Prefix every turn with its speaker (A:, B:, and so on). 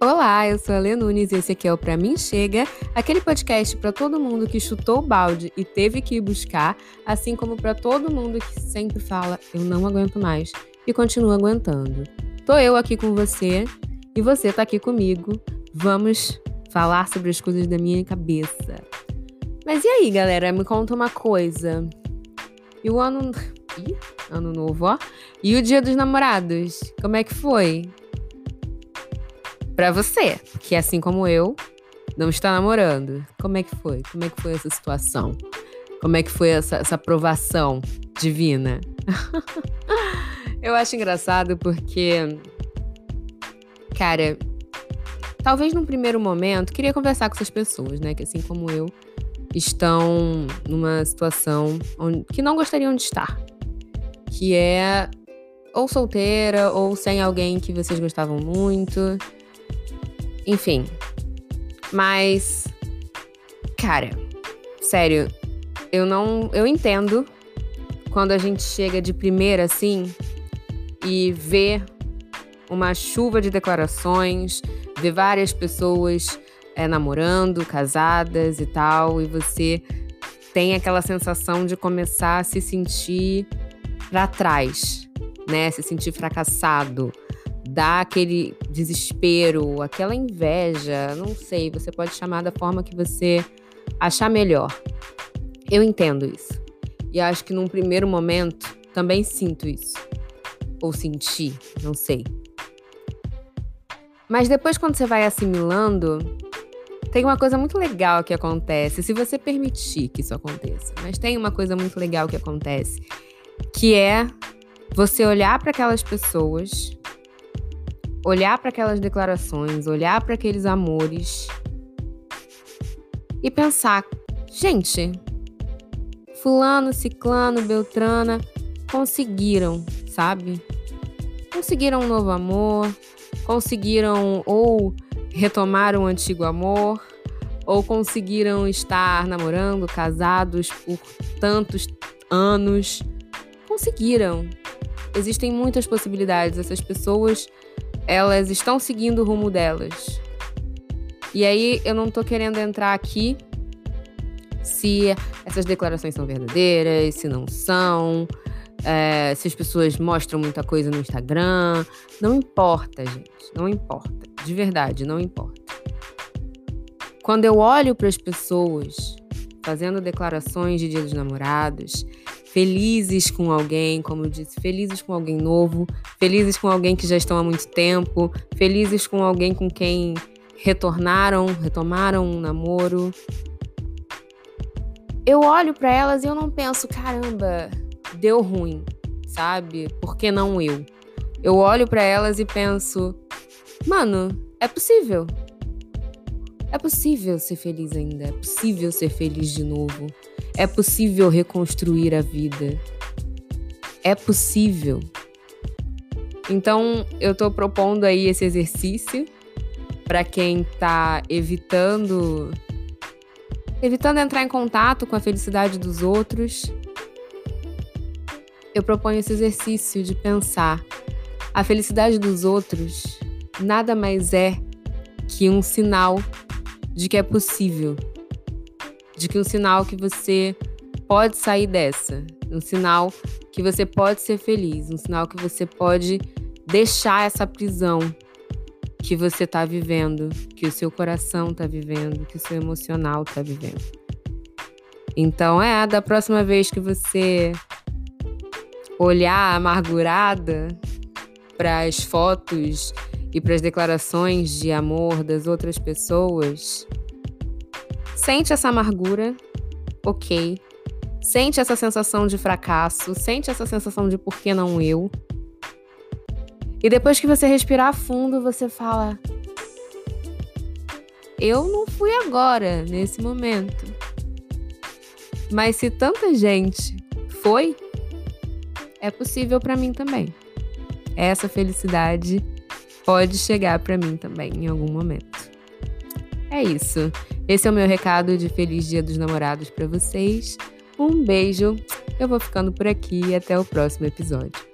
A: Olá, eu sou a Lê Nunes e esse aqui é o Pra Mim Chega, aquele podcast para todo mundo que chutou o balde e teve que ir buscar, assim como para todo mundo que sempre fala eu não aguento mais e continua aguentando. Tô eu aqui com você e você tá aqui comigo. Vamos falar sobre as coisas da minha cabeça. Mas e aí, galera? Me conta uma coisa. E o ano. Ih, ano novo, ó. E o dia dos namorados? Como é que foi? Pra você, que assim como eu, não está namorando. Como é que foi? Como é que foi essa situação? Como é que foi essa, essa aprovação divina? eu acho engraçado porque, cara, talvez num primeiro momento, queria conversar com essas pessoas, né? Que assim como eu, estão numa situação onde, que não gostariam de estar. Que é ou solteira ou sem alguém que vocês gostavam muito enfim. Mas. Cara, sério, eu não. Eu entendo quando a gente chega de primeira assim e vê uma chuva de declarações, vê várias pessoas é, namorando, casadas e tal, e você tem aquela sensação de começar a se sentir para trás, né? Se sentir fracassado dá aquele desespero, aquela inveja, não sei, você pode chamar da forma que você achar melhor. Eu entendo isso. E acho que num primeiro momento também sinto isso. Ou senti, não sei. Mas depois, quando você vai assimilando, tem uma coisa muito legal que acontece, se você permitir que isso aconteça. Mas tem uma coisa muito legal que acontece, que é você olhar para aquelas pessoas olhar para aquelas declarações, olhar para aqueles amores e pensar: gente, Fulano, Ciclano, Beltrana conseguiram, sabe? Conseguiram um novo amor, conseguiram ou retomar um antigo amor, ou conseguiram estar namorando, casados por tantos anos. Conseguiram. Existem muitas possibilidades. Essas pessoas elas estão seguindo o rumo delas. E aí eu não tô querendo entrar aqui se essas declarações são verdadeiras, se não são, é, se as pessoas mostram muita coisa no Instagram. Não importa, gente. Não importa. De verdade, não importa. Quando eu olho para as pessoas fazendo declarações de Dia dos Namorados, felizes com alguém, como eu disse, felizes com alguém novo, felizes com alguém que já estão há muito tempo, felizes com alguém com quem retornaram, retomaram um namoro. Eu olho para elas e eu não penso, caramba, deu ruim, sabe? Por que não eu? Eu olho para elas e penso, mano, é possível. É possível ser feliz ainda, é possível ser feliz de novo. É possível reconstruir a vida. É possível. Então, eu estou propondo aí esse exercício para quem está evitando evitando entrar em contato com a felicidade dos outros. Eu proponho esse exercício de pensar a felicidade dos outros nada mais é que um sinal de que é possível. De que um sinal que você pode sair dessa, um sinal que você pode ser feliz, um sinal que você pode deixar essa prisão que você está vivendo, que o seu coração está vivendo, que o seu emocional está vivendo. Então, é, da próxima vez que você olhar amargurada para as fotos e para as declarações de amor das outras pessoas, Sente essa amargura, ok. Sente essa sensação de fracasso, sente essa sensação de por que não eu. E depois que você respirar fundo, você fala: Eu não fui agora, nesse momento. Mas se tanta gente foi, é possível para mim também. Essa felicidade pode chegar para mim também em algum momento. É isso. Esse é o meu recado de Feliz Dia dos Namorados para vocês. Um beijo. Eu vou ficando por aqui e até o próximo episódio.